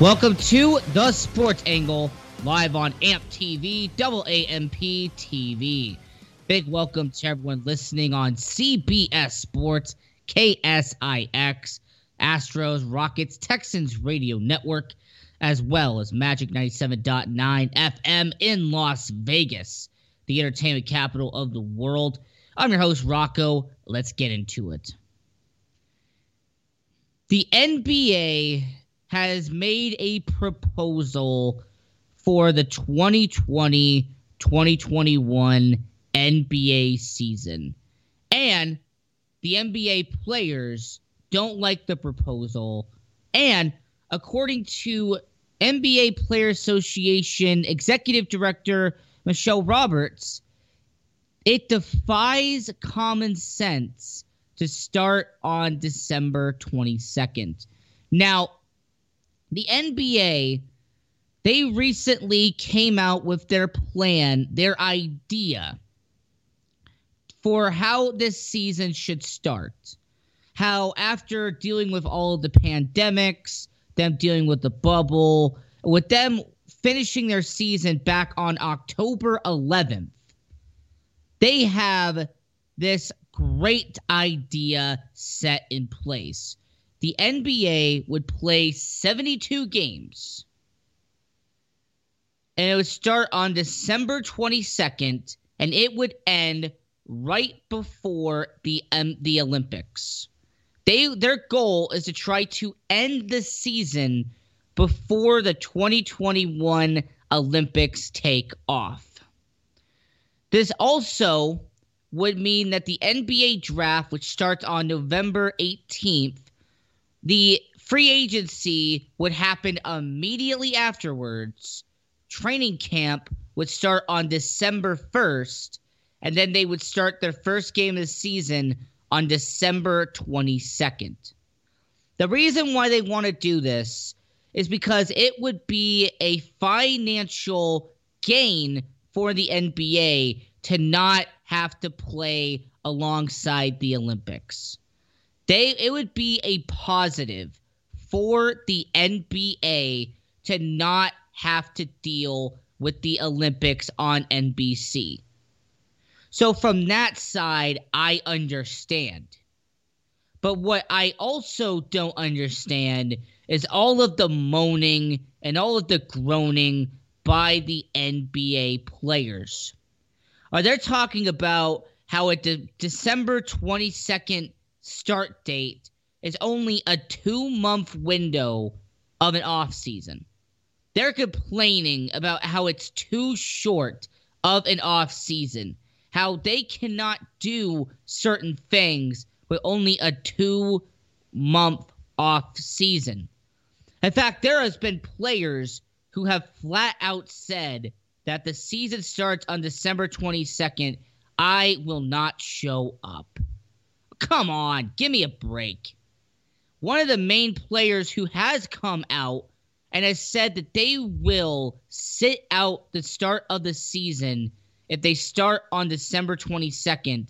Welcome to the Sports Angle, live on AMP TV, double AMP TV. Big welcome to everyone listening on CBS Sports, KSIX, Astros, Rockets, Texans Radio Network, as well as Magic 97.9 FM in Las Vegas, the entertainment capital of the world. I'm your host, Rocco. Let's get into it. The NBA has made a proposal for the 2020 2021 NBA season. And the NBA players don't like the proposal. And according to NBA Player Association Executive Director Michelle Roberts, it defies common sense to start on December 22nd. Now, the NBA, they recently came out with their plan, their idea for how this season should start. How, after dealing with all of the pandemics, them dealing with the bubble, with them finishing their season back on October 11th, they have this great idea set in place the NBA would play 72 games. And it would start on December 22nd and it would end right before the um, the Olympics. They their goal is to try to end the season before the 2021 Olympics take off. This also would mean that the NBA draft, which starts on November 18th, the free agency would happen immediately afterwards. Training camp would start on December 1st, and then they would start their first game of the season on December 22nd. The reason why they want to do this is because it would be a financial gain for the NBA to not have to play alongside the Olympics. They it would be a positive for the NBA to not have to deal with the Olympics on NBC. So from that side, I understand. But what I also don't understand is all of the moaning and all of the groaning by the NBA players. Uh, Are they talking about how at the December 22nd start date is only a two month window of an off season. They're complaining about how it's too short of an off season, how they cannot do certain things with only a two month off season. In fact, there has been players who have flat out said that the season starts on December 22nd. I will not show up. Come on, give me a break. One of the main players who has come out and has said that they will sit out the start of the season if they start on December 22nd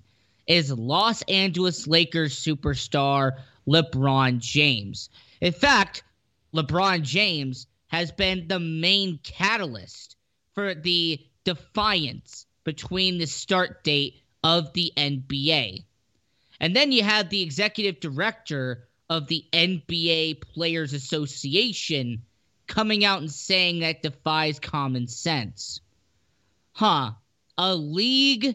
is Los Angeles Lakers superstar LeBron James. In fact, LeBron James has been the main catalyst for the defiance between the start date of the NBA. And then you have the executive director of the NBA Players Association coming out and saying that defies common sense. Huh. A league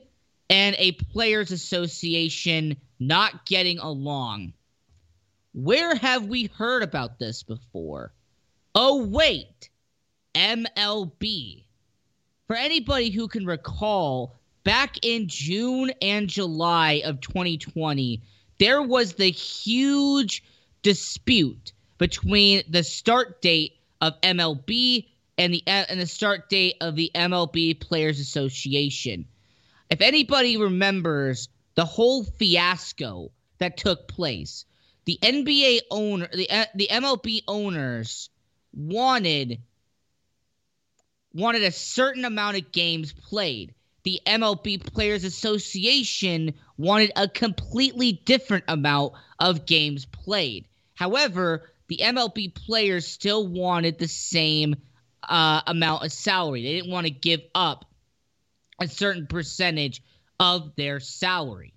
and a Players Association not getting along. Where have we heard about this before? Oh, wait. MLB. For anybody who can recall back in June and July of 2020, there was the huge dispute between the start date of MLB and the and the start date of the MLB Players Association. If anybody remembers the whole fiasco that took place, the NBA owner, the the MLB owners wanted wanted a certain amount of games played. The MLB Players Association wanted a completely different amount of games played. However, the MLB players still wanted the same uh, amount of salary. They didn't want to give up a certain percentage of their salary.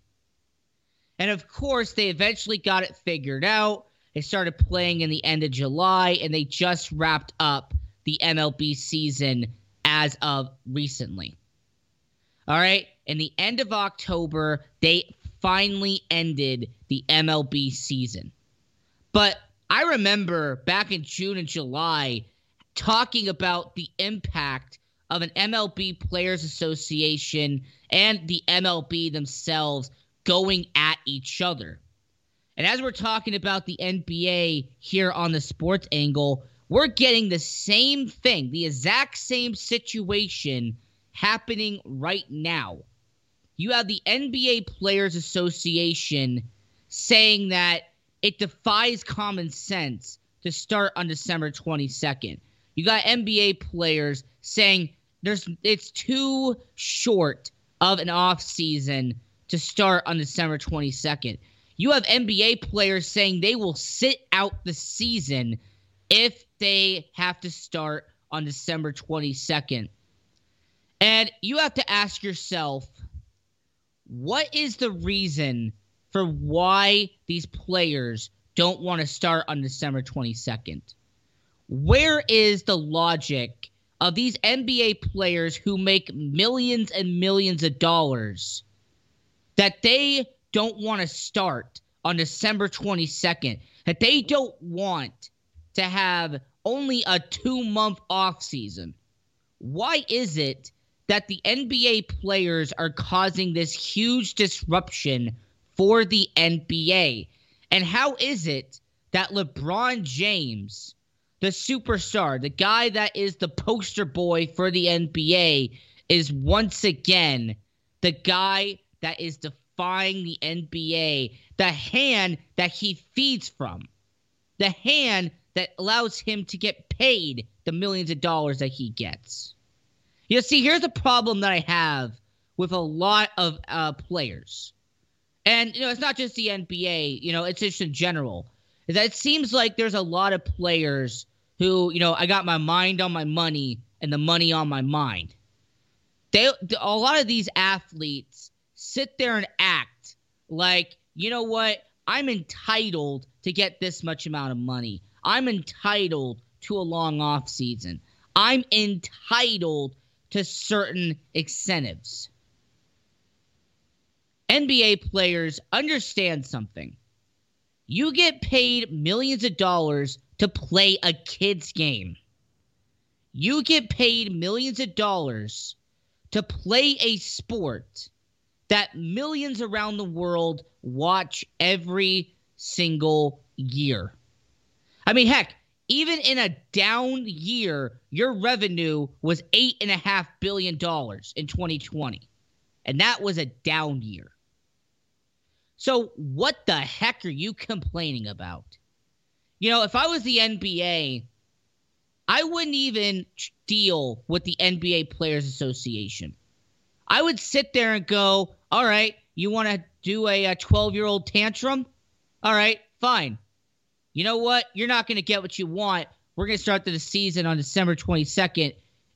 And of course, they eventually got it figured out. They started playing in the end of July, and they just wrapped up the MLB season as of recently. All right. In the end of October, they finally ended the MLB season. But I remember back in June and July talking about the impact of an MLB Players Association and the MLB themselves going at each other. And as we're talking about the NBA here on the sports angle, we're getting the same thing, the exact same situation happening right now. You have the NBA Players Association saying that it defies common sense to start on December 22nd. You got NBA players saying there's it's too short of an off season to start on December 22nd. You have NBA players saying they will sit out the season if they have to start on December 22nd. And you have to ask yourself what is the reason for why these players don't want to start on December 22nd? Where is the logic of these NBA players who make millions and millions of dollars that they don't want to start on December 22nd, that they don't want to have only a two month off season. Why is it that the NBA players are causing this huge disruption for the NBA? And how is it that LeBron James, the superstar, the guy that is the poster boy for the NBA, is once again the guy that is defying the NBA, the hand that he feeds from, the hand that allows him to get paid the millions of dollars that he gets. You see, here's a problem that I have with a lot of uh, players. And, you know, it's not just the NBA, you know, it's just in general. Is that it seems like there's a lot of players who, you know, I got my mind on my money and the money on my mind. They, a lot of these athletes sit there and act like, you know what? I'm entitled to get this much amount of money. I'm entitled to a long off season. I'm entitled to certain incentives. NBA players understand something. You get paid millions of dollars to play a kid's game. You get paid millions of dollars to play a sport that millions around the world watch every single year. I mean, heck, even in a down year, your revenue was eight and a half billion dollars in 2020. And that was a down year. So what the heck are you complaining about? You know, if I was the NBA, I wouldn't even deal with the NBA Players Association. I would sit there and go, all right, you want to do a 12 year old tantrum? All right, fine. You know what? You're not going to get what you want. We're going to start the season on December 22nd.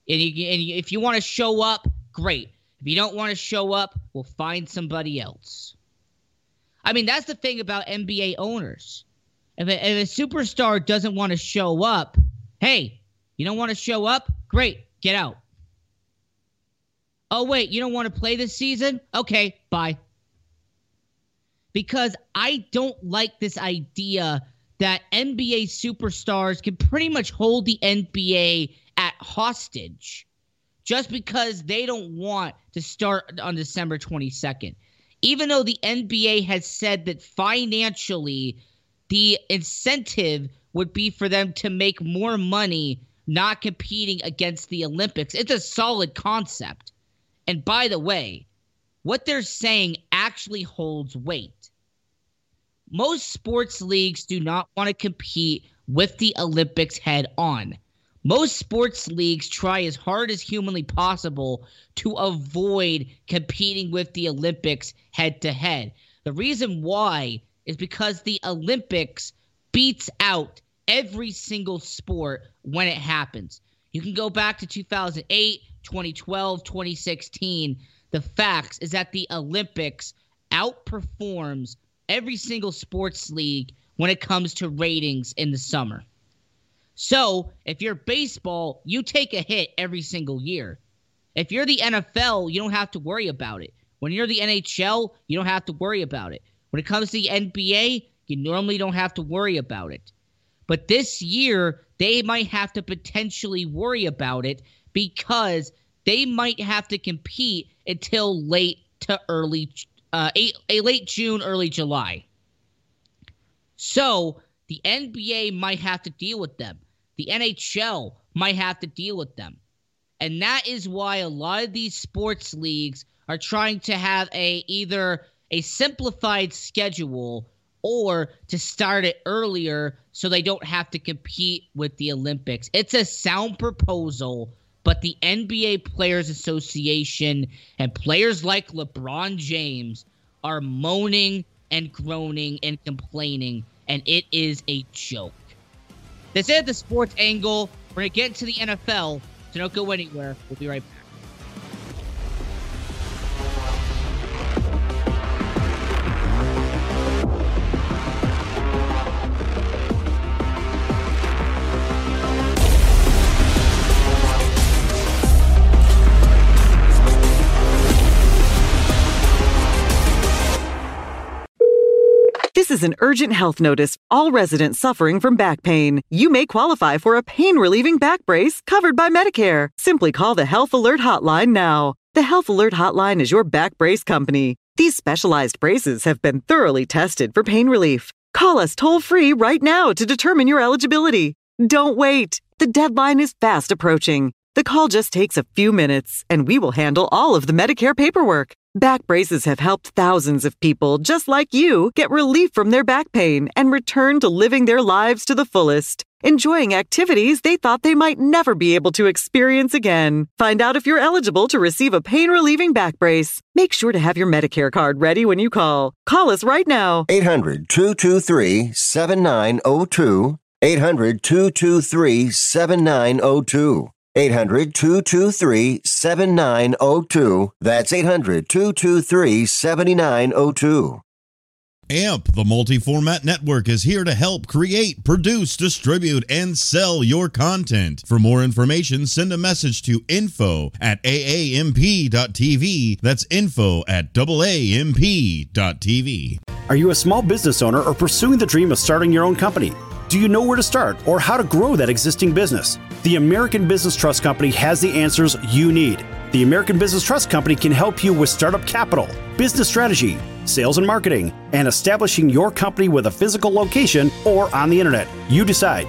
And, you, and if you want to show up, great. If you don't want to show up, we'll find somebody else. I mean, that's the thing about NBA owners. If a, if a superstar doesn't want to show up, hey, you don't want to show up? Great, get out. Oh, wait, you don't want to play this season? Okay, bye. Because I don't like this idea that NBA superstars can pretty much hold the NBA at hostage just because they don't want to start on December 22nd. Even though the NBA has said that financially, the incentive would be for them to make more money not competing against the Olympics. It's a solid concept. And by the way, what they're saying actually holds weight. Most sports leagues do not want to compete with the Olympics head on. Most sports leagues try as hard as humanly possible to avoid competing with the Olympics head to head. The reason why is because the Olympics beats out every single sport when it happens. You can go back to 2008, 2012, 2016. The facts is that the Olympics outperforms every single sports league when it comes to ratings in the summer. So if you're baseball, you take a hit every single year. If you're the NFL, you don't have to worry about it. When you're the NHL, you don't have to worry about it. When it comes to the NBA, you normally don't have to worry about it. But this year, they might have to potentially worry about it because they might have to compete until late to early, uh, a, a late June, early July. So the NBA might have to deal with them. The NHL might have to deal with them. And that is why a lot of these sports leagues are trying to have a either a simplified schedule or to start it earlier so they don't have to compete with the Olympics. It's a sound proposal, but the NBA Players Association and players like LeBron James are moaning and groaning and complaining, and it is a joke. This is the sports angle. We're going to get into the NFL, so don't go anywhere. We'll be right back. Is an urgent health notice. All residents suffering from back pain. You may qualify for a pain relieving back brace covered by Medicare. Simply call the Health Alert Hotline now. The Health Alert Hotline is your back brace company. These specialized braces have been thoroughly tested for pain relief. Call us toll free right now to determine your eligibility. Don't wait. The deadline is fast approaching. The call just takes a few minutes, and we will handle all of the Medicare paperwork. Back braces have helped thousands of people just like you get relief from their back pain and return to living their lives to the fullest, enjoying activities they thought they might never be able to experience again. Find out if you're eligible to receive a pain relieving back brace. Make sure to have your Medicare card ready when you call. Call us right now. 800 223 7902. 800 223 7902. 800 223 7902. That's 800 223 7902. AMP, the multi format network, is here to help create, produce, distribute, and sell your content. For more information, send a message to info at aamp.tv. That's info at aamp.tv. Are you a small business owner or pursuing the dream of starting your own company? Do you know where to start or how to grow that existing business? The American Business Trust Company has the answers you need. The American Business Trust Company can help you with startup capital, business strategy, sales and marketing, and establishing your company with a physical location or on the internet. You decide.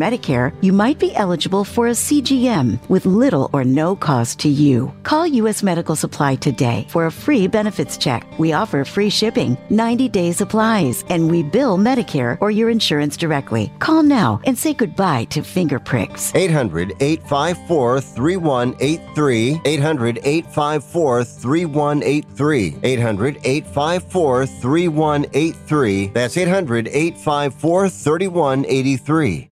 Medicare, you might be eligible for a CGM with little or no cost to you. Call U.S. Medical Supply today for a free benefits check. We offer free shipping, 90 day supplies, and we bill Medicare or your insurance directly. Call now and say goodbye to finger pricks. 800 854 3183. 800 854 3183. 800 854 3183. That's 800 854 3183.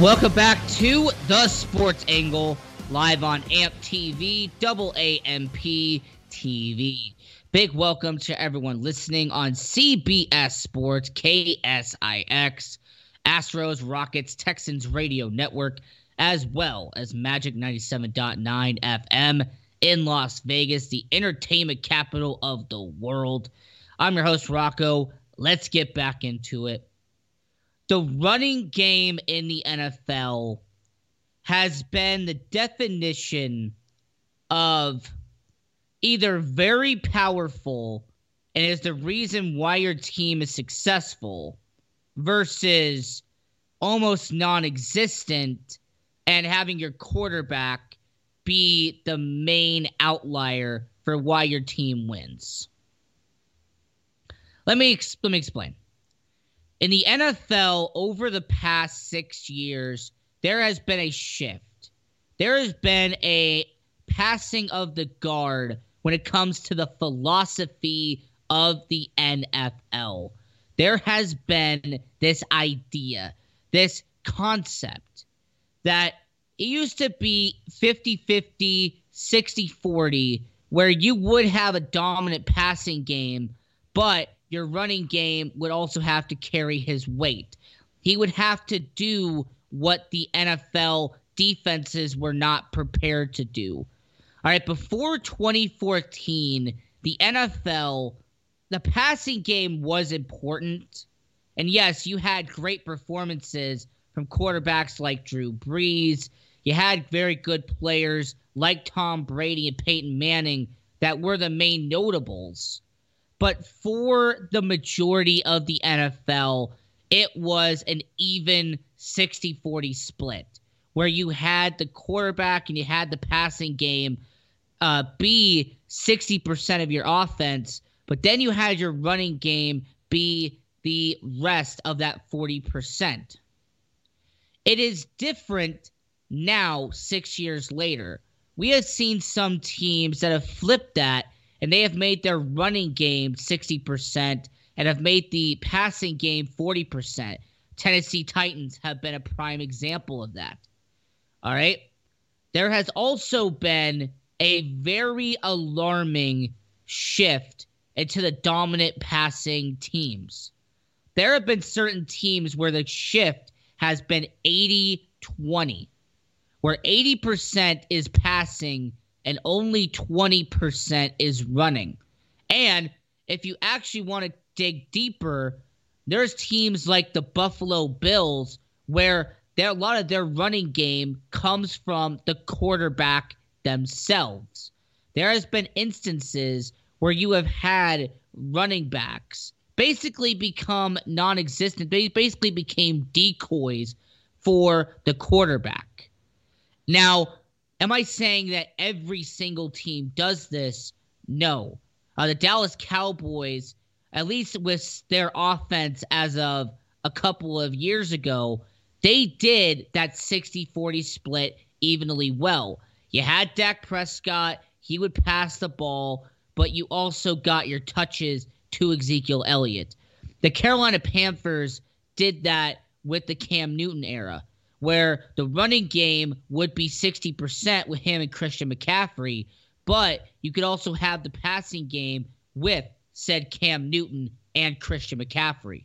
Welcome back to the Sports Angle, live on AMP TV, double AMP TV. Big welcome to everyone listening on CBS Sports, KSIX, Astros, Rockets, Texans Radio Network, as well as Magic 97.9 FM in Las Vegas, the entertainment capital of the world. I'm your host, Rocco. Let's get back into it the running game in the NFL has been the definition of either very powerful and is the reason why your team is successful versus almost non existent and having your quarterback be the main outlier for why your team wins. Let me, let me explain. In the NFL, over the past six years, there has been a shift. There has been a passing of the guard when it comes to the philosophy of the NFL. There has been this idea, this concept that it used to be 50 50, 60 40, where you would have a dominant passing game, but your running game would also have to carry his weight. He would have to do what the NFL defenses were not prepared to do. All right, before 2014, the NFL, the passing game was important. And yes, you had great performances from quarterbacks like Drew Brees. You had very good players like Tom Brady and Peyton Manning that were the main notables. But for the majority of the NFL, it was an even 60 40 split where you had the quarterback and you had the passing game uh, be 60% of your offense, but then you had your running game be the rest of that 40%. It is different now, six years later. We have seen some teams that have flipped that and they have made their running game 60% and have made the passing game 40%. Tennessee Titans have been a prime example of that. All right. There has also been a very alarming shift into the dominant passing teams. There have been certain teams where the shift has been 80 20, where 80% is passing and only 20% is running. And if you actually want to dig deeper, there's teams like the Buffalo Bills where a lot of their running game comes from the quarterback themselves. There has been instances where you have had running backs basically become non-existent. They basically became decoys for the quarterback. Now, Am I saying that every single team does this? No. Uh, the Dallas Cowboys, at least with their offense as of a couple of years ago, they did that 60 40 split evenly well. You had Dak Prescott, he would pass the ball, but you also got your touches to Ezekiel Elliott. The Carolina Panthers did that with the Cam Newton era where the running game would be 60% with him and Christian McCaffrey, but you could also have the passing game with said Cam Newton and Christian McCaffrey.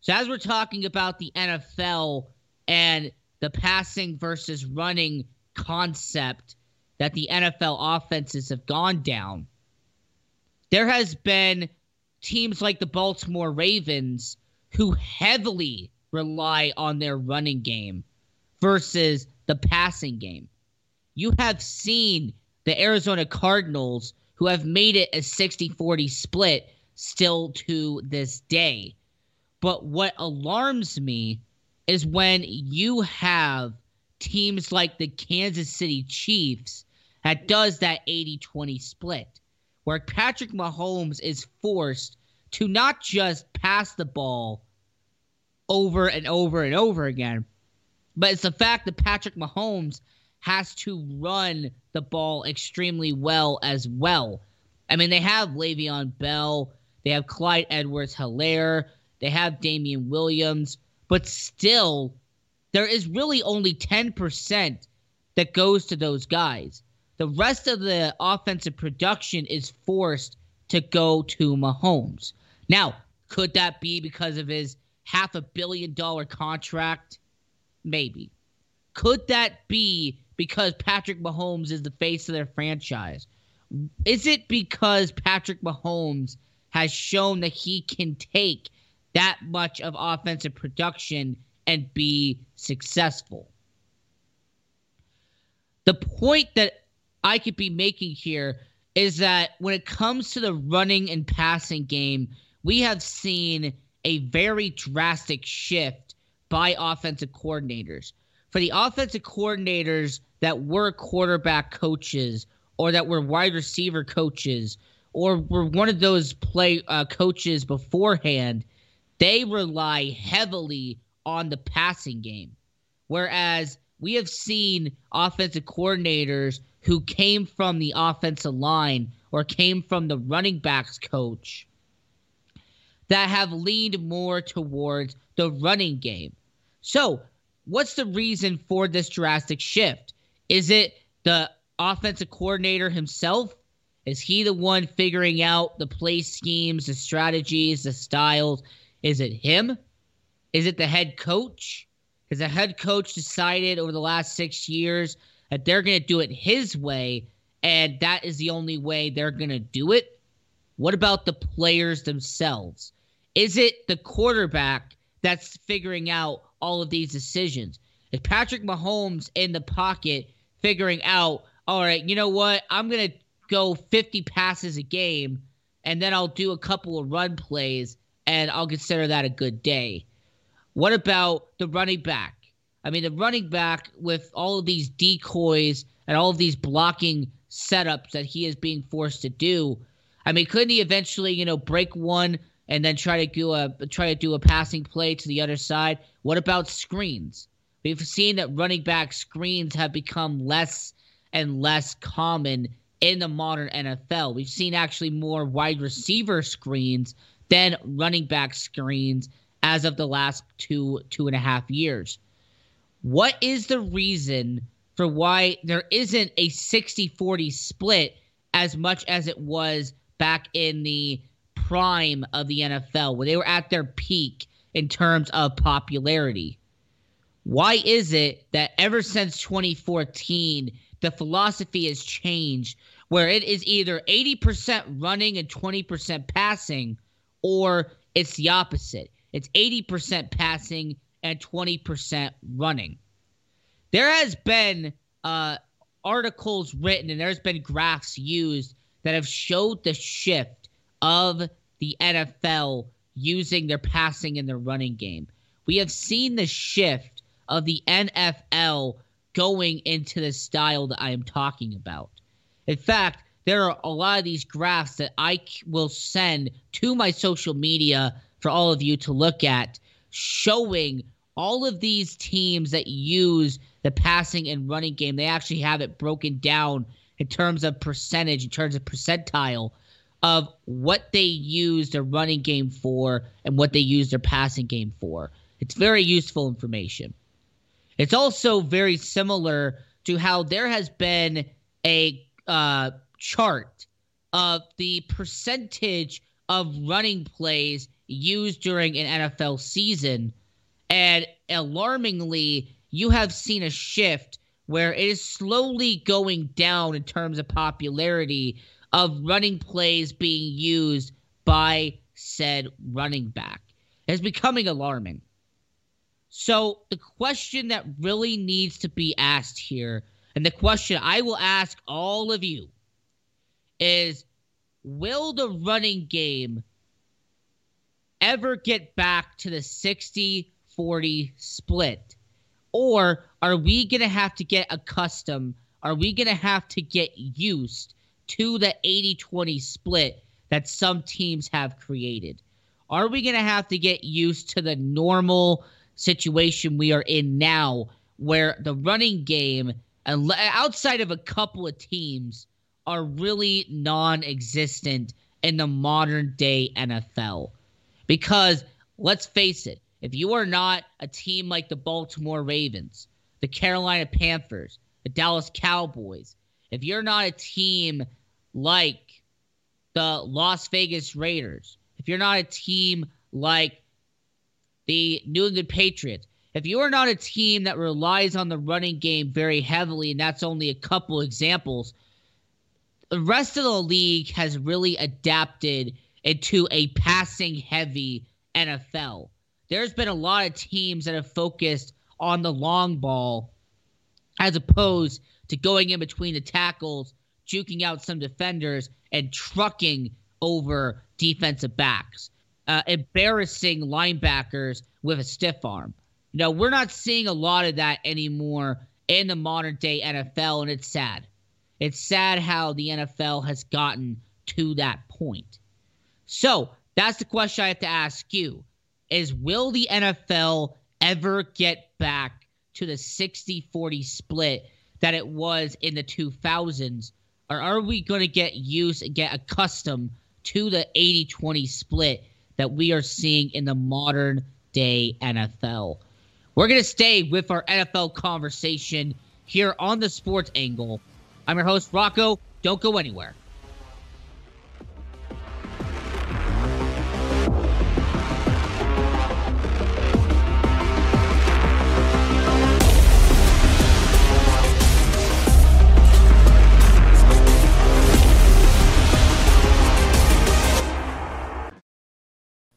So, as we're talking about the NFL and the passing versus running concept that the NFL offenses have gone down, there has been teams like the Baltimore Ravens who heavily rely on their running game versus the passing game. You have seen the Arizona Cardinals who have made it a 60-40 split still to this day. But what alarms me is when you have teams like the Kansas City Chiefs that does that 80-20 split where Patrick Mahomes is forced to not just pass the ball over and over and over again, but it's the fact that Patrick Mahomes has to run the ball extremely well as well. I mean, they have Le'Veon Bell, they have Clyde Edwards Helaire, they have Damien Williams, but still, there is really only 10% that goes to those guys. The rest of the offensive production is forced to go to Mahomes. Now, could that be because of his half a billion dollar contract? Maybe. Could that be because Patrick Mahomes is the face of their franchise? Is it because Patrick Mahomes has shown that he can take that much of offensive production and be successful? The point that I could be making here is that when it comes to the running and passing game, we have seen a very drastic shift by offensive coordinators. For the offensive coordinators that were quarterback coaches or that were wide receiver coaches or were one of those play uh, coaches beforehand, they rely heavily on the passing game. Whereas we have seen offensive coordinators who came from the offensive line or came from the running backs coach that have leaned more towards the running game. So, what's the reason for this drastic shift? Is it the offensive coordinator himself? Is he the one figuring out the play schemes, the strategies, the styles? Is it him? Is it the head coach? Because the head coach decided over the last six years that they're going to do it his way, and that is the only way they're going to do it. What about the players themselves? Is it the quarterback that's figuring out all of these decisions? Is Patrick Mahomes in the pocket figuring out, all right, you know what? I'm going to go 50 passes a game, and then I'll do a couple of run plays, and I'll consider that a good day. What about the running back? I mean, the running back with all of these decoys and all of these blocking setups that he is being forced to do. I mean, couldn't he eventually, you know, break one and then try to do a try to do a passing play to the other side? What about screens? We've seen that running back screens have become less and less common in the modern NFL. We've seen actually more wide receiver screens than running back screens as of the last two two and a half years. What is the reason for why there isn't a 60 40 split as much as it was back in the prime of the NFL, where they were at their peak in terms of popularity? Why is it that ever since 2014, the philosophy has changed where it is either 80% running and 20% passing, or it's the opposite? It's 80% passing and 20% running. There has been uh, articles written and there's been graphs used that have showed the shift of the NFL using their passing and their running game. We have seen the shift of the NFL going into the style that I am talking about. In fact, there are a lot of these graphs that I will send to my social media for all of you to look at showing all of these teams that use the passing and running game, they actually have it broken down in terms of percentage, in terms of percentile of what they use their running game for and what they use their passing game for. It's very useful information. It's also very similar to how there has been a uh, chart of the percentage of running plays used during an NFL season. And alarmingly, you have seen a shift where it is slowly going down in terms of popularity of running plays being used by said running back is becoming alarming. So, the question that really needs to be asked here, and the question I will ask all of you, is will the running game ever get back to the 60 40 split? Or are we going to have to get accustomed? Are we going to have to get used to the 80 20 split that some teams have created? Are we going to have to get used to the normal situation we are in now where the running game, outside of a couple of teams, are really non existent in the modern day NFL? Because let's face it, if you are not a team like the Baltimore Ravens, the Carolina Panthers, the Dallas Cowboys, if you're not a team like the Las Vegas Raiders, if you're not a team like the New England Patriots, if you are not a team that relies on the running game very heavily, and that's only a couple examples, the rest of the league has really adapted into a passing heavy NFL there's been a lot of teams that have focused on the long ball as opposed to going in between the tackles, juking out some defenders, and trucking over defensive backs, uh, embarrassing linebackers with a stiff arm. You know, we're not seeing a lot of that anymore in the modern day NFL, and it's sad. It's sad how the NFL has gotten to that point. So that's the question I have to ask you is will the NFL ever get back to the 60 40 split that it was in the 2000s? Or are we going to get used and get accustomed to the 80 20 split that we are seeing in the modern day NFL? We're going to stay with our NFL conversation here on the Sports Angle. I'm your host, Rocco. Don't go anywhere.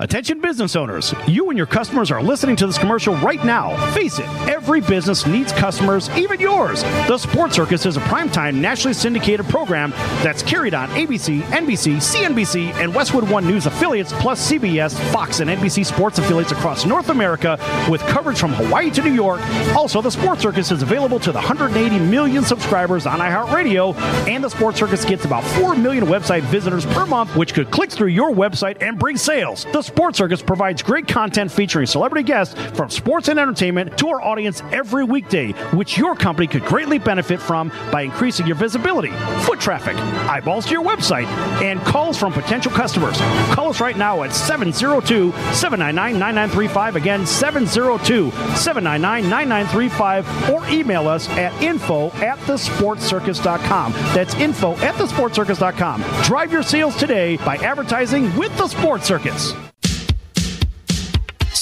Attention business owners, you and your customers are listening to this commercial right now. Face it, every business needs customers, even yours. The Sports Circus is a primetime nationally syndicated program that's carried on ABC, NBC, CNBC, and Westwood One News affiliates, plus CBS, Fox, and NBC sports affiliates across North America with coverage from Hawaii to New York. Also, the Sports Circus is available to the 180 million subscribers on iHeartRadio, and the Sports Circus gets about 4 million website visitors per month, which could click through your website and bring sales. The Sports Circus provides great content featuring celebrity guests from sports and entertainment to our audience every weekday, which your company could greatly benefit from by increasing your visibility, foot traffic, eyeballs to your website, and calls from potential customers. Call us right now at 702 799 9935. Again, 702 799 9935, or email us at info at thesportscircus.com. That's info at thesportscircus.com. Drive your sales today by advertising with the Sports Circus.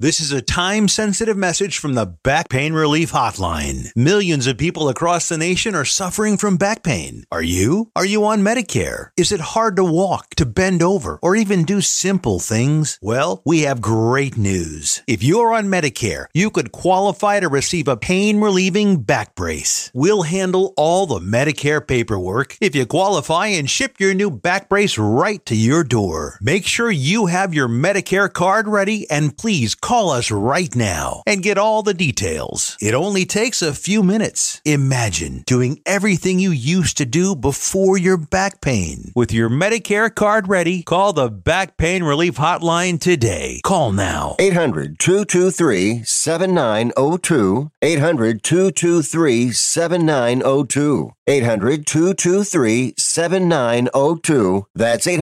This is a time sensitive message from the Back Pain Relief Hotline. Millions of people across the nation are suffering from back pain. Are you? Are you on Medicare? Is it hard to walk, to bend over, or even do simple things? Well, we have great news. If you're on Medicare, you could qualify to receive a pain relieving back brace. We'll handle all the Medicare paperwork if you qualify and ship your new back brace right to your door. Make sure you have your Medicare card ready and please Call us right now and get all the details. It only takes a few minutes. Imagine doing everything you used to do before your back pain. With your Medicare card ready, call the Back Pain Relief Hotline today. Call now. 800 223 7902. 800 223 7902. 800 223 7902. That's 800.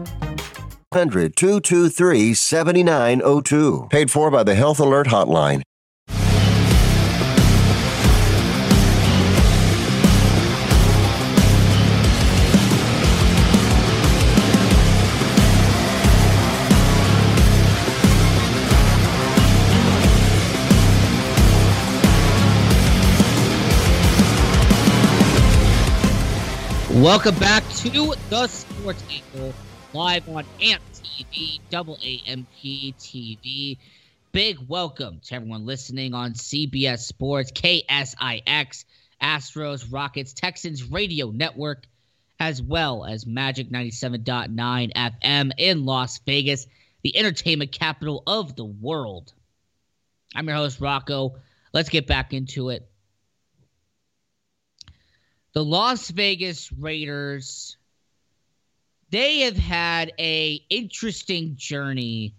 800 223 7902. Paid for by the Health Alert Hotline. Welcome back to the Sports Angle, live on AMP TV, double AMP TV. Big welcome to everyone listening on CBS Sports, KSIX, Astros, Rockets, Texans Radio Network, as well as Magic 97.9 FM in Las Vegas, the entertainment capital of the world. I'm your host, Rocco. Let's get back into it. The Las Vegas Raiders they have had a interesting journey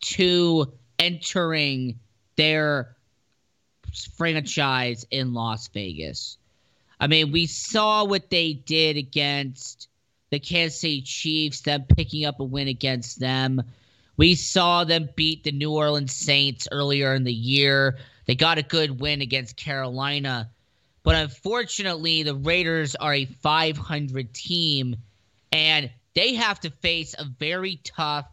to entering their franchise in Las Vegas. I mean, we saw what they did against the Kansas City Chiefs, them picking up a win against them. We saw them beat the New Orleans Saints earlier in the year. They got a good win against Carolina. But unfortunately, the Raiders are a 500 team and they have to face a very tough,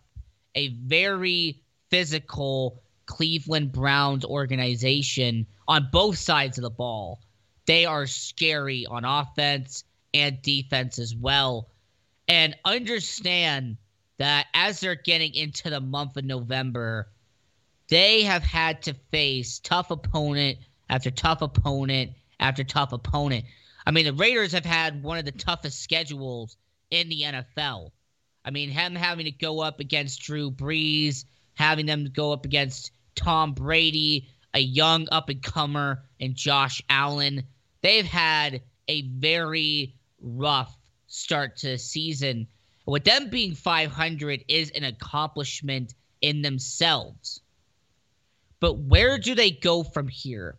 a very physical Cleveland Browns organization on both sides of the ball. They are scary on offense and defense as well. And understand that as they're getting into the month of November, they have had to face tough opponent after tough opponent after tough opponent. I mean, the Raiders have had one of the toughest schedules in the NFL. I mean, him having to go up against Drew Brees, having them go up against Tom Brady, a young up and comer, and Josh Allen. They've had a very rough start to the season. With them being 500 is an accomplishment in themselves. But where do they go from here?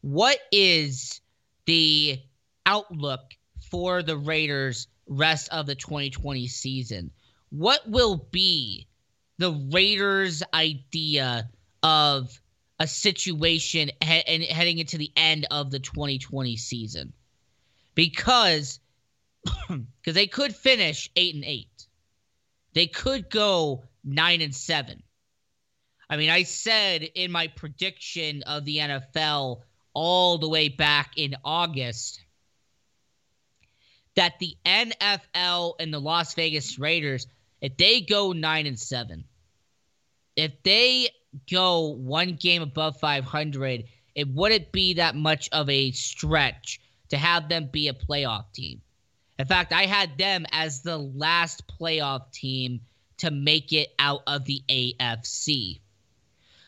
What is the outlook for the Raiders rest of the 2020 season. What will be the Raiders' idea of a situation he- and heading into the end of the 2020 season? Because because they could finish 8 and 8. They could go 9 and 7. I mean, I said in my prediction of the NFL all the way back in August that the NFL and the Las Vegas Raiders, if they go nine and seven, if they go one game above 500, it wouldn't be that much of a stretch to have them be a playoff team. In fact, I had them as the last playoff team to make it out of the AFC.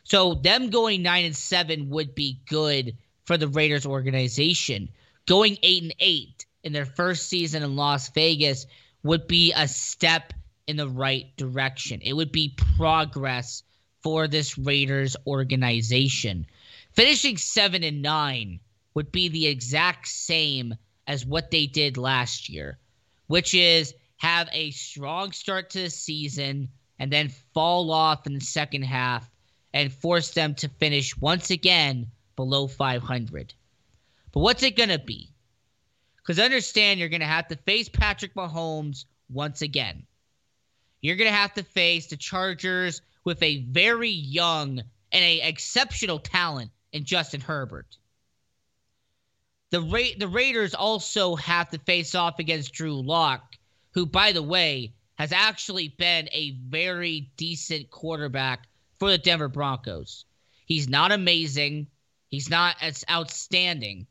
So them going 9 and 7 would be good for the Raiders organization. Going 8 and 8 in their first season in Las Vegas would be a step in the right direction. It would be progress for this Raiders organization. Finishing 7 and 9 would be the exact same as what they did last year, which is have a strong start to the season and then fall off in the second half and force them to finish once again below 500. But what's it going to be? Because understand you're going to have to face Patrick Mahomes once again. You're going to have to face the Chargers with a very young and a exceptional talent in Justin Herbert. The Ra- the Raiders also have to face off against Drew Lock, who, by the way, has actually been a very decent quarterback for the Denver Broncos. He's not amazing. He's not as outstanding.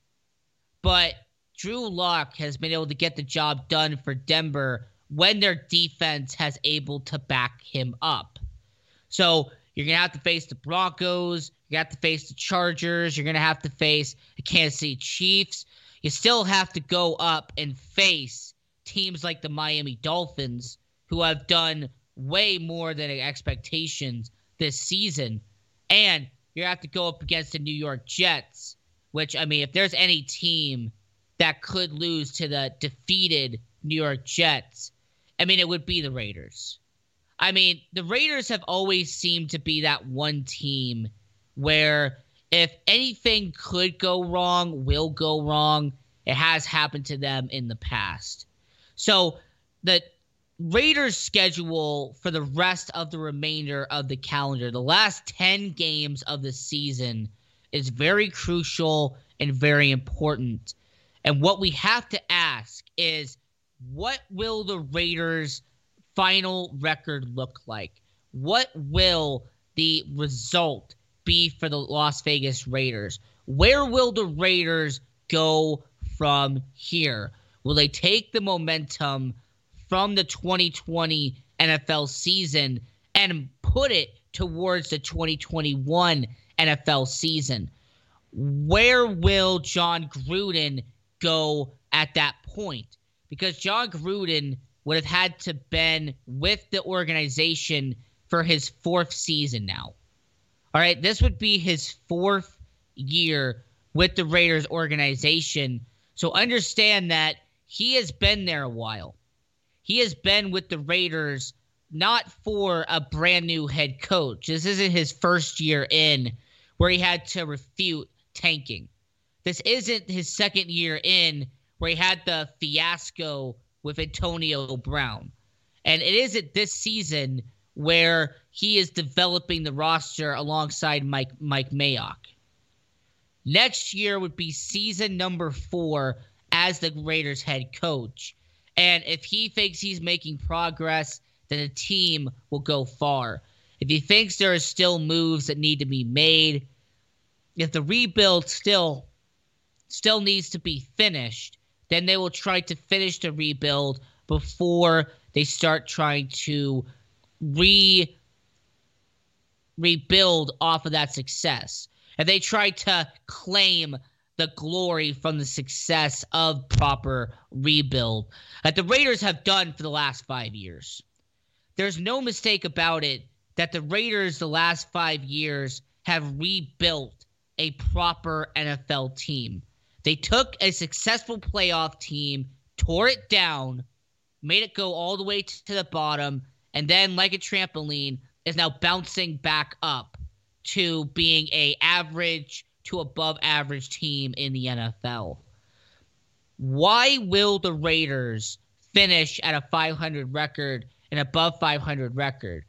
But Drew Lock has been able to get the job done for Denver when their defense has able to back him up. So you're to have to face the Broncos. You have to face the Chargers. You're to have to face the Kansas City Chiefs. You still have to go up and face teams like the Miami Dolphins, who have done way more than expectations this season. And you have to go up against the New York Jets, which, I mean, if there's any team that could lose to the defeated New York Jets, I mean, it would be the Raiders. I mean, the Raiders have always seemed to be that one team where if anything could go wrong, will go wrong. It has happened to them in the past. So the Raiders schedule for the rest of the remainder of the calendar, the last 10 games of the season, is very crucial and very important. And what we have to ask is what will the Raiders' final record look like? What will the result be for the Las Vegas Raiders? Where will the Raiders go from here? Will they take the momentum from the 2020 NFL season and put it towards the 2021 NFL season? Where will Jon Gruden go at that point? Because Jon Gruden would have had to been with the organization for his fourth season now. All right, this would be his fourth year with the Raiders organization. So understand that he has been there a while. He has been with the Raiders not for a brand new head coach. This isn't his first year in where he had to refute tanking. This isn't his second year in where he had the fiasco with Antonio Brown. And it isn't this season where he is developing the roster alongside Mike Mike Mayock. Next year would be season number four as the Raiders head coach. And if he thinks he's making progress, then the team will go far. If he thinks there are still moves that need to be made, if the rebuild still still needs to be finished, then they will try to finish the rebuild before they start trying to re rebuild off of that success. And they try to claim the glory from the success of proper rebuild that the Raiders have done for the last five years. There's no mistake about it that the Raiders, the last five years, have rebuilt a proper NFL team. They took a successful playoff team, tore it down, made it go all the way to the bottom, and then like a trampoline is now bouncing back up to being a average to above average team in the NFL. Why will the Raiders finish at a 500 record and above 500 record?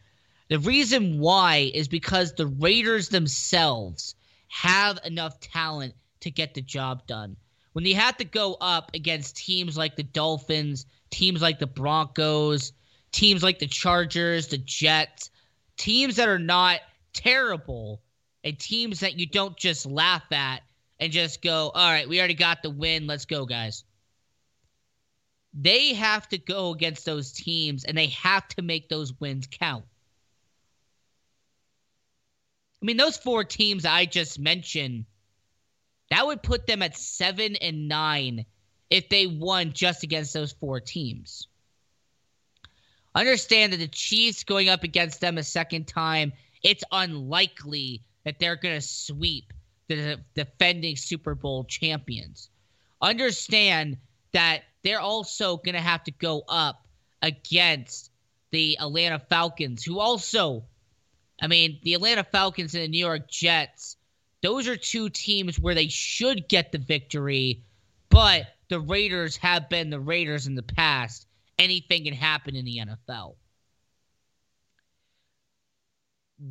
The reason why is because the Raiders themselves have enough talent to get the job done. When they have to go up against teams like the Dolphins, teams like the Broncos, teams like the Chargers, the Jets, teams that are not terrible and teams that you don't just laugh at and just go, all right, we already got the win. Let's go, guys. They have to go against those teams and they have to make those wins count. I mean, those four teams I just mentioned, that would put them at seven and nine if they won just against those four teams. Understand that the Chiefs going up against them a second time, it's unlikely that they're going to sweep the defending Super Bowl champions. Understand that they're also going to have to go up against the Atlanta Falcons, who also, I mean, the Atlanta Falcons and the New York Jets, those are two teams where they should get the victory, but the Raiders have been the Raiders in the past. Anything can happen in the NFL.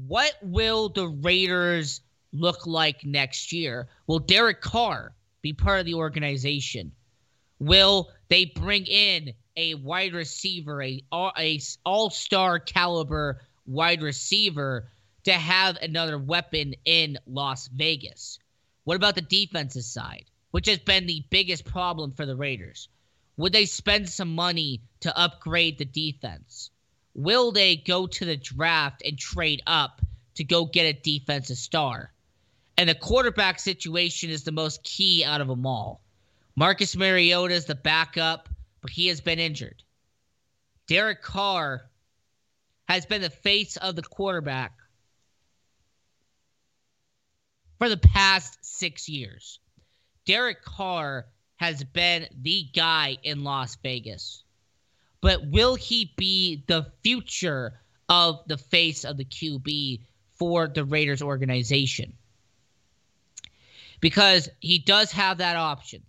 What will the Raiders look like next year? Will Derek Carr be part of the organization? Will they bring in a wide receiver, a, a all-star caliber wide receiver to have another weapon in Las Vegas? What about the defensive side, which has been the biggest problem for the Raiders? Would they spend some money to upgrade the defense? Will they go to the draft and trade up to go get a defensive star? And the quarterback situation is the most key out of them all. Marcus Mariota is the backup, but he has been injured. Derek Carr has been the face of the quarterback for the past six years. Derek Carr has been the guy in Las Vegas. But will he be the future of the face of the QB for the Raiders organization? Because he does have that option.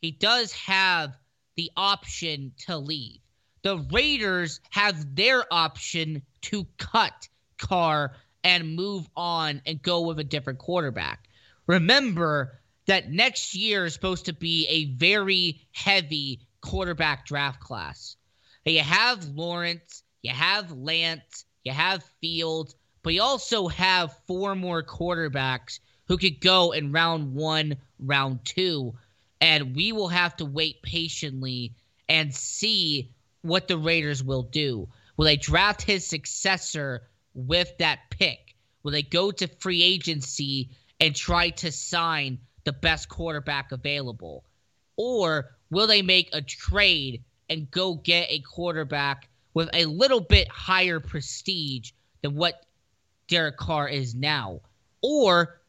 He does have the option to leave. The Raiders have their option to cut Carr and move on and go with a different quarterback. Remember that next year is supposed to be a very heavy quarterback draft class. You have Lawrence, you have Lance, you have Fields, but you also have four more quarterbacks who could go in round one, round two. And we will have to wait patiently and see what the Raiders will do. Will they draft his successor with that pick? Will they go to free agency and try to sign the best quarterback available? Or will they make a trade and go get a quarterback with a little bit higher prestige than what Derek Carr is now? Or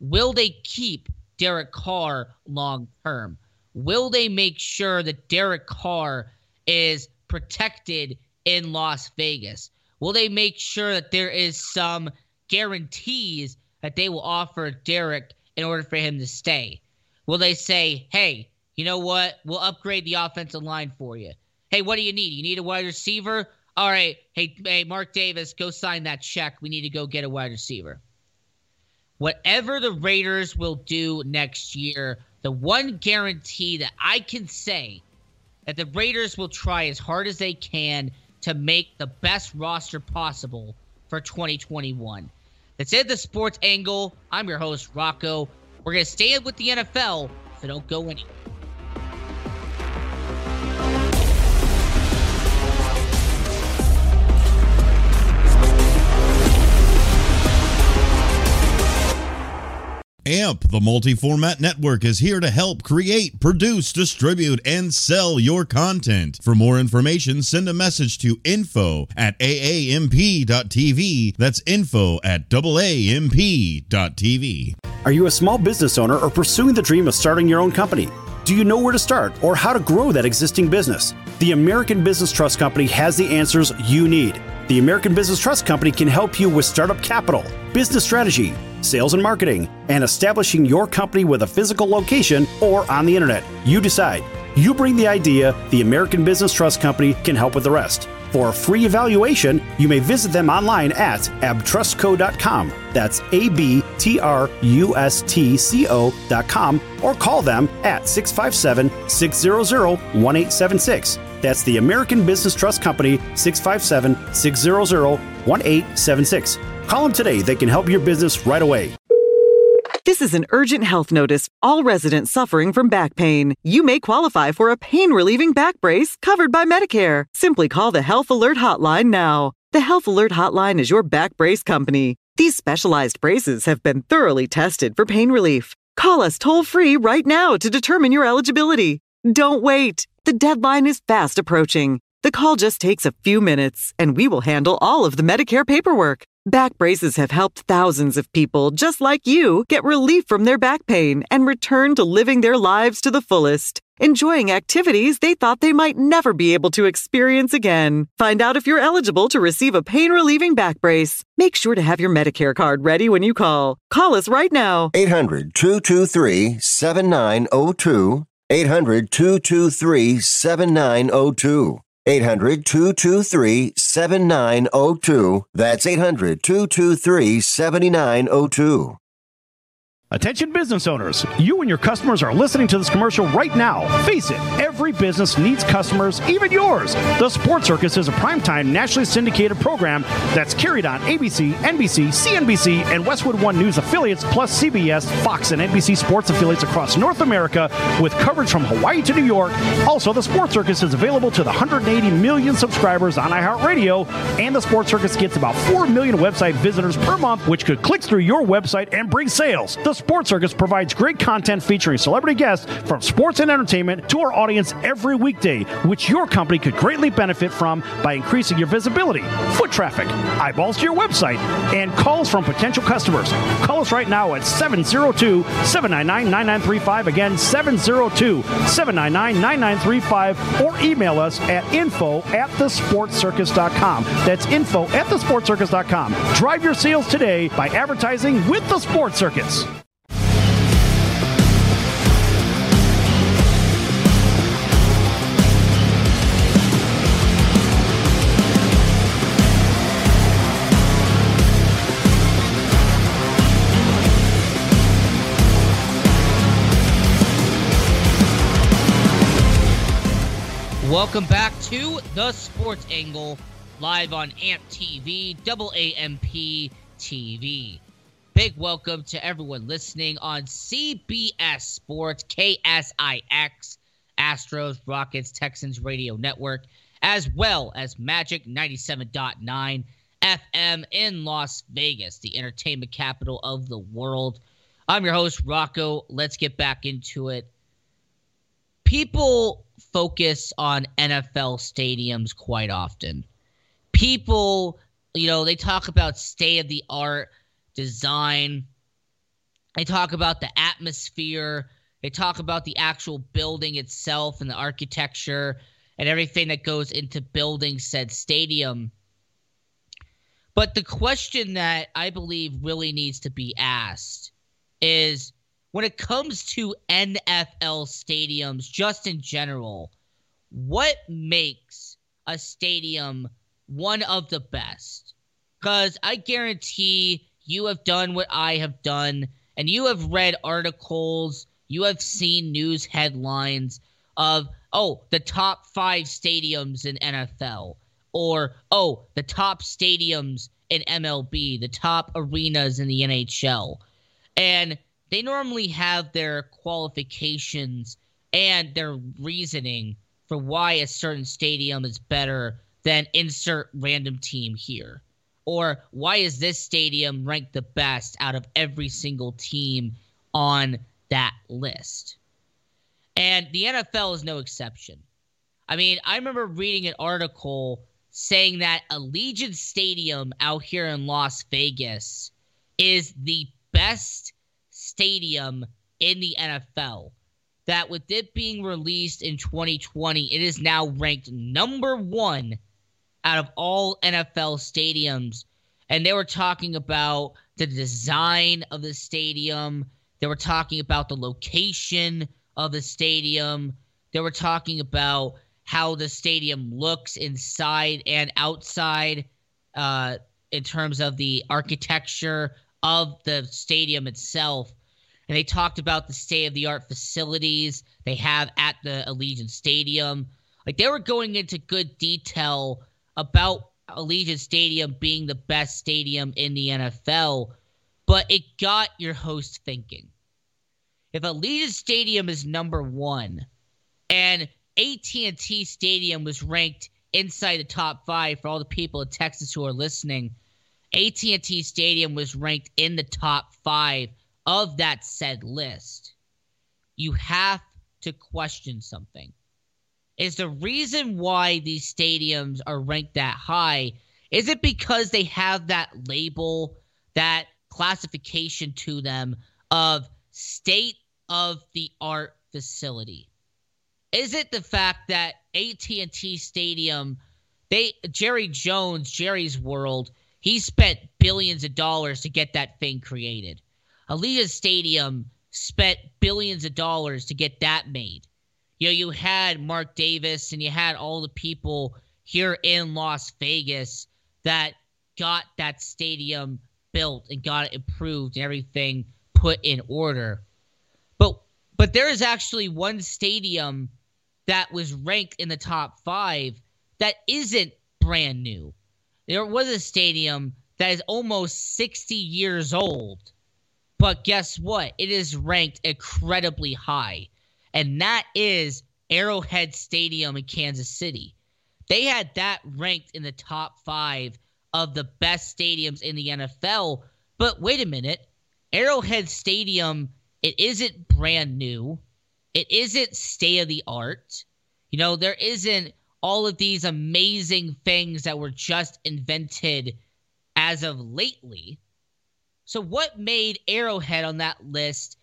will they keep Derek Carr long term? Will they make sure that Derek Carr is protected in Las Vegas? Will they make sure that there is some guarantees that they will offer Derek in order for him to stay? Will they say, hey, you know what? We'll upgrade the offensive line for you. Hey, what do you need? You need a wide receiver? All right. Hey, hey, Mark Davis, go sign that check. We need to go get a wide receiver. Whatever the Raiders will do next year, the one guarantee that I can say that the Raiders will try as hard as they can to make the best roster possible for 2021. That's it, the sports angle. I'm your host, Rocco. We're going to stay with the NFL, so don't go anywhere. AMP, the multi format network, is here to help create, produce, distribute, and sell your content. For more information, send a message to info at aamp.tv. That's info at aamp.tv. Are you a small business owner or pursuing the dream of starting your own company? Do you know where to start or how to grow that existing business? The American Business Trust Company has the answers you need. The American Business Trust Company can help you with startup capital, business strategy, sales and marketing, and establishing your company with a physical location or on the internet. You decide. You bring the idea, the American Business Trust Company can help with the rest. For a free evaluation, you may visit them online at abtrustco.com. That's A B T R U S T C O.com or call them at 657 600 1876. That's the American Business Trust Company, 657 600 1876. Call them today. They can help your business right away. This is an urgent health notice. All residents suffering from back pain. You may qualify for a pain relieving back brace covered by Medicare. Simply call the Health Alert Hotline now. The Health Alert Hotline is your back brace company. These specialized braces have been thoroughly tested for pain relief. Call us toll free right now to determine your eligibility. Don't wait. The deadline is fast approaching. The call just takes a few minutes, and we will handle all of the Medicare paperwork. Back braces have helped thousands of people just like you get relief from their back pain and return to living their lives to the fullest, enjoying activities they thought they might never be able to experience again. Find out if you're eligible to receive a pain relieving back brace. Make sure to have your Medicare card ready when you call. Call us right now. 800 223 7902. 800 223 7902. 800 223 7902. That's 800 223 7902. Attention business owners, you and your customers are listening to this commercial right now. Face it, every business needs customers, even yours. The Sports Circus is a primetime nationally syndicated program that's carried on ABC, NBC, CNBC, and Westwood One News affiliates, plus CBS, Fox, and NBC sports affiliates across North America with coverage from Hawaii to New York. Also, the Sports Circus is available to the 180 million subscribers on iHeartRadio, and the Sports Circus gets about 4 million website visitors per month, which could click through your website and bring sales. The Sports Circus provides great content featuring celebrity guests from sports and entertainment to our audience every weekday, which your company could greatly benefit from by increasing your visibility, foot traffic, eyeballs to your website, and calls from potential customers. Call us right now at 702 799 9935. Again, 702 799 9935, or email us at info at thesportcircus.com. That's info at thesportcircus.com. Drive your sales today by advertising with the Sports Circus. Welcome back to the Sports Angle, live on AMP TV, double AMP TV. Big welcome to everyone listening on CBS Sports, KSIX, Astros, Rockets, Texans Radio Network, as well as Magic 97.9 FM in Las Vegas, the entertainment capital of the world. I'm your host, Rocco. Let's get back into it. People focus on NFL stadiums quite often. People, you know, they talk about state of the art design. They talk about the atmosphere. They talk about the actual building itself and the architecture and everything that goes into building said stadium. But the question that I believe really needs to be asked is when it comes to NFL stadiums, just in general, what makes a stadium one of the best? Because I guarantee you have done what I have done, and you have read articles, you have seen news headlines of, oh, the top five stadiums in NFL, or, oh, the top stadiums in MLB, the top arenas in the NHL. And they normally have their qualifications and their reasoning for why a certain stadium is better than insert random team here. Or why is this stadium ranked the best out of every single team on that list? And the NFL is no exception. I mean, I remember reading an article saying that Allegiant Stadium out here in Las Vegas is the best stadium in the NFL. That with it being released in 2020, it is now ranked number one out of all NFL stadiums. And they were talking about the design of the stadium. They were talking about the location of the stadium. They were talking about how the stadium looks inside and outside uh, in terms of the architecture of the stadium itself. And they talked about the state of the art facilities they have at the Allegiant Stadium. Like they were going into good detail about Allegiant Stadium being the best stadium in the NFL, but it got your host thinking. If Allegiant Stadium is number one, and AT&T Stadium was ranked inside the top five for all the people in Texas who are listening, AT&T Stadium was ranked in the top five of that said list. You have to question something is the reason why these stadiums are ranked that high is it because they have that label that classification to them of state of the art facility is it the fact that AT&T Stadium they Jerry Jones Jerry's World he spent billions of dollars to get that thing created Allegiant Stadium spent billions of dollars to get that made you know, you had Mark Davis and you had all the people here in Las Vegas that got that stadium built and got it improved and everything put in order. But but there is actually one stadium that was ranked in the top 5 that isn't brand new. There was a stadium that is almost 60 years old. But guess what? It is ranked incredibly high and that is Arrowhead Stadium in Kansas City. They had that ranked in the top five of the best stadiums in the NFL. But wait a minute, Arrowhead Stadium, it isn't brand new, it isn't state of the art. You know, there isn't all of these amazing things that were just invented as of lately. So, what made Arrowhead on that list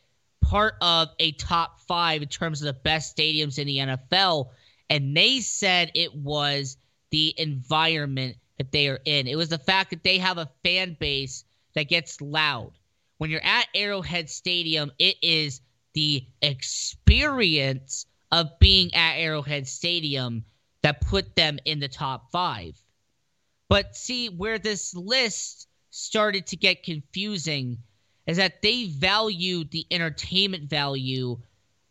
part of a top five in terms of the best stadiums in the NFL. And they said it was the environment that they are in. It was the fact that they have a fan base that gets loud. When you're at Arrowhead Stadium, it is the experience of being at Arrowhead Stadium that put them in the top five. But see, where this list started to get confusing is that they valued the entertainment value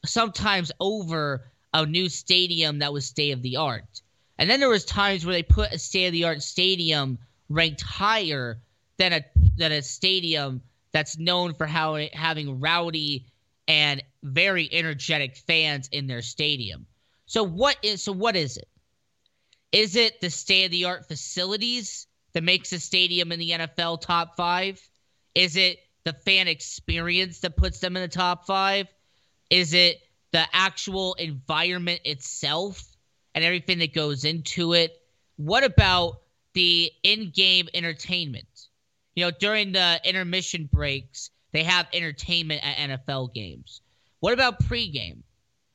sometimes over a new stadium that was state of the art. And then there was times where they put a state of the art stadium ranked higher than a than a stadium that's known for how having rowdy and very energetic fans in their stadium. So what is so what is it? Is it the state of the art facilities that makes a stadium in the NFL top 5? Is it the fan experience that puts them in the top five? Is it the actual environment itself and everything that goes into it? What about the in game entertainment? You know, during the intermission breaks, they have entertainment at NFL games. What about pregame?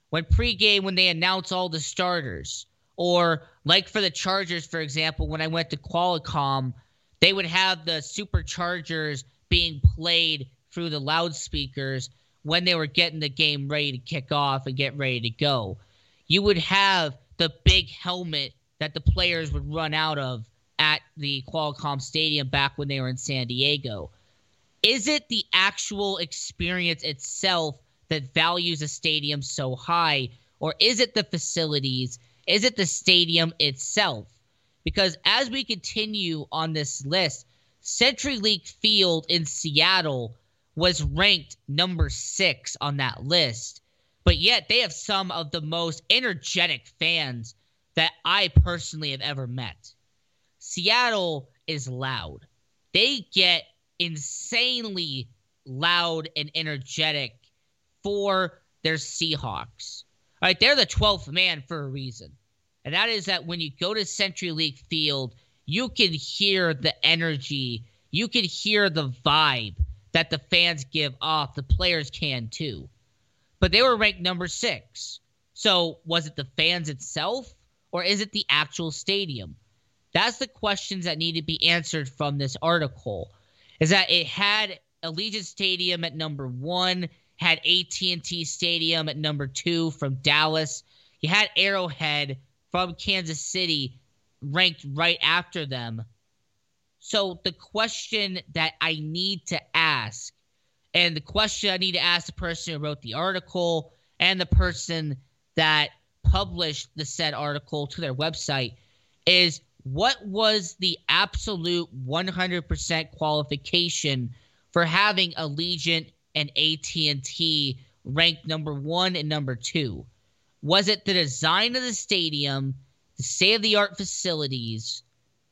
When pregame, when they announce all the starters, or like for the Chargers, for example, when I went to Qualcomm, they would have the Superchargers being played through the loudspeakers when they were getting the game ready to kick off and get ready to go. You would have the big helmet that the players would run out of at the Qualcomm Stadium back when they were in San Diego. Is it the actual experience itself that values a stadium so high, or is it the facilities? Is it the stadium itself? Because as we continue on this list, CenturyLink Field in Seattle was ranked number six on that list, but yet they have some of the most energetic fans that I personally have ever met. Seattle is loud. They get insanely loud and energetic for their Seahawks. All right, they're the 12th man for a reason. And that is that when you go to CenturyLink Field, you can hear the energy, you can hear the vibe that the fans give off. The players can too. But they were ranked number six. So was it the fans itself or is it the actual stadium? That's the questions that need to be answered from this article. Is that it had Allegiant Stadium at number one, had AT&T Stadium at number two from Dallas. You had Arrowhead from Kansas City ranked right after them. So the question that I need to ask, and the question I need to ask the person who wrote the article and the person that published the said article to their website is what was the absolute 100% qualification for having Allegiant and AT&T ranked number 1 and number 2? Was it the design of the stadium, the state-of-the-art facilities,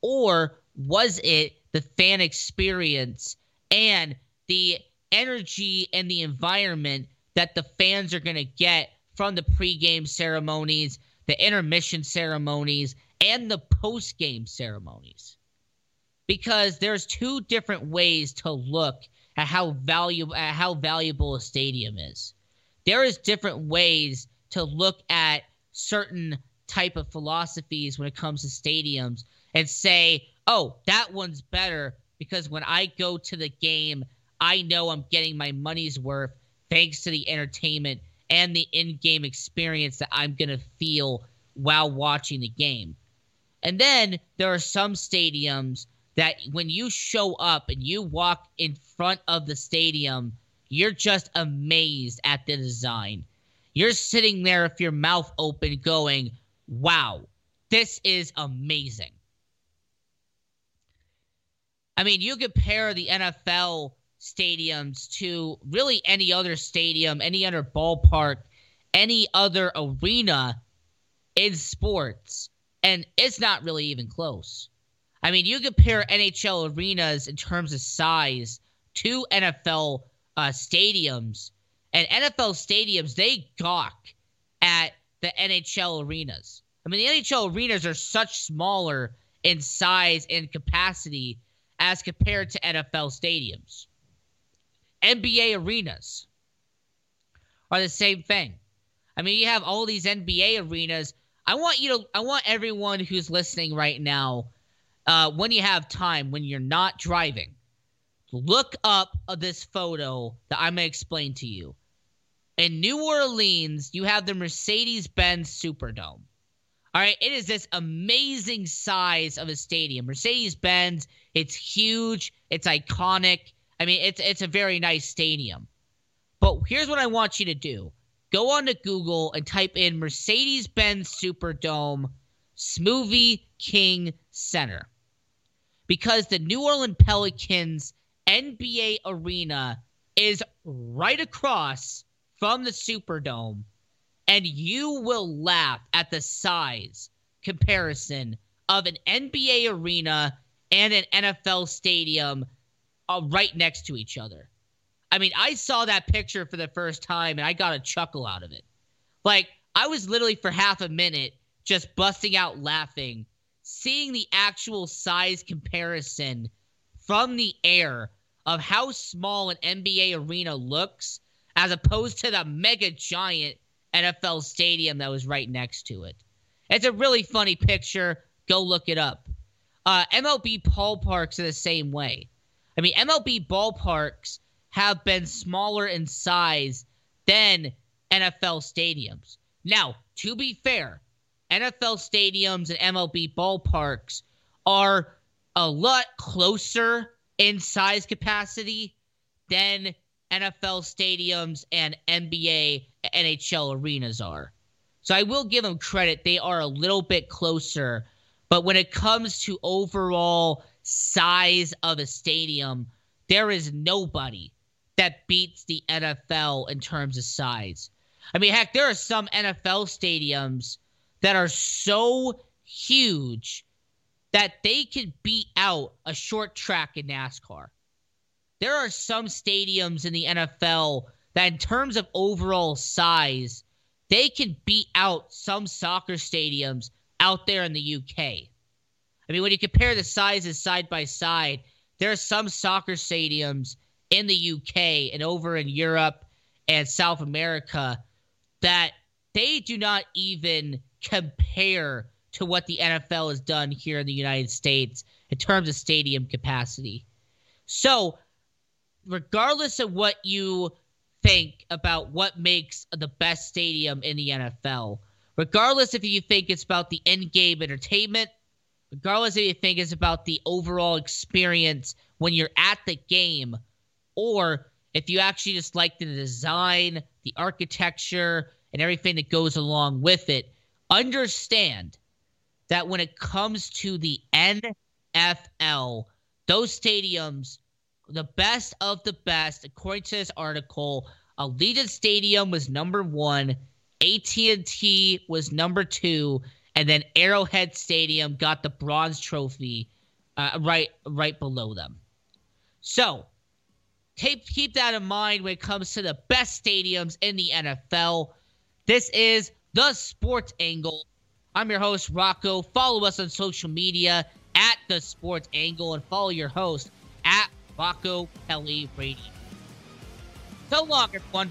or was it the fan experience and the energy and the environment that the fans are going to get from the pregame ceremonies, the intermission ceremonies, and the postgame ceremonies. Because there's two different ways to look at how valuable at how valuable a stadium is. There is different ways to look at certain type of philosophies when it comes to stadiums and say, "Oh, that one's better because when I go to the game, I know I'm getting my money's worth thanks to the entertainment and the in-game experience that I'm going to feel while watching the game." And then there are some stadiums that when you show up and you walk in front of the stadium, you're just amazed at the design. You're sitting there with your mouth open going, wow, this is amazing. I mean, you compare the NFL stadiums to really any other stadium, any other ballpark, any other arena in sports and it's not really even close. I mean, you compare NHL arenas in terms of size to NFL uh, stadiums, and NFL stadiums, they gawk at the NHL arenas. I mean, the NHL arenas are such smaller in size and capacity as compared to NFL stadiums. NBA arenas are the same thing. I mean, you have all these NBA arenas I want you to I want everyone who's listening right now, uh, when you have time, when you're not driving, look up this photo that I'm gonna explain to you. In New Orleans, you have the Mercedes-Benz Superdome. All right, it is this amazing size of a stadium. Mercedes-Benz, it's huge, it's iconic. I mean, it's it's a very nice stadium. But here's what I want you to do go on to Google and type in Mercedes Benz Superdome Smoothie King Center. Because the New Orleans Pelicans NBA arena is right across from the Superdome, and you will laugh at the size comparison of an NBA arena and an NFL stadium uh, right next to each other. I mean, I saw that picture for the first time and I got a chuckle out of it. Like, I was literally for half a minute just busting out laughing, seeing the actual size comparison from the air of how small an NBA arena looks as opposed to the mega giant NFL stadium that was right next to it. It's a really funny picture. Go look it up. Uh, MLB ballparks are the same way. I mean, MLB ballparks have been smaller in size than NFL stadiums. Now, to be fair, NFL stadiums and MLB ballparks are a lot closer in size capacity than NFL stadiums and NBA, NHL arenas are. So I will give them credit. They are a little bit closer. But when it comes to overall size of a stadium, there is nobody that beats the NFL in terms of size. I mean, heck, there are some NFL stadiums that are so huge that they could beat out a short track in NASCAR. There are some stadiums in the NFL that, in terms of overall size, they can beat out some soccer stadiums out there in the UK. I mean, when you compare the sizes side by side, there are some soccer stadiums in the UK and over in Europe and South America that they do not even compare to what the NFL has done here in the United States in terms of stadium capacity. So, regardless of what you think about what makes the best stadium in the NFL, regardless if you think it's about the end game entertainment, regardless if you think it's about the overall experience when you're at the game, or if you actually just like the design, the architecture, and everything that goes along with it, understand that when it comes to the NFL, those stadiums, the best of the best, according to this article, Allegiant Stadium was number one, AT&T was number two, and then Arrowhead Stadium got the bronze trophy uh, right right below them. So keep keep that in mind when it comes to the best stadiums in the NFL. This is the Sports Angle. I'm your host Rocco. Follow us on social media at the Sports Angle and follow your host at Rocco Kelly Radio. So long, everyone.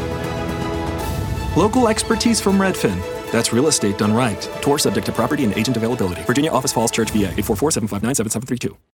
Local expertise from Redfin. That's real estate done right. Tour subject to property and agent availability. Virginia Office Falls Church, VA 844 759 7732.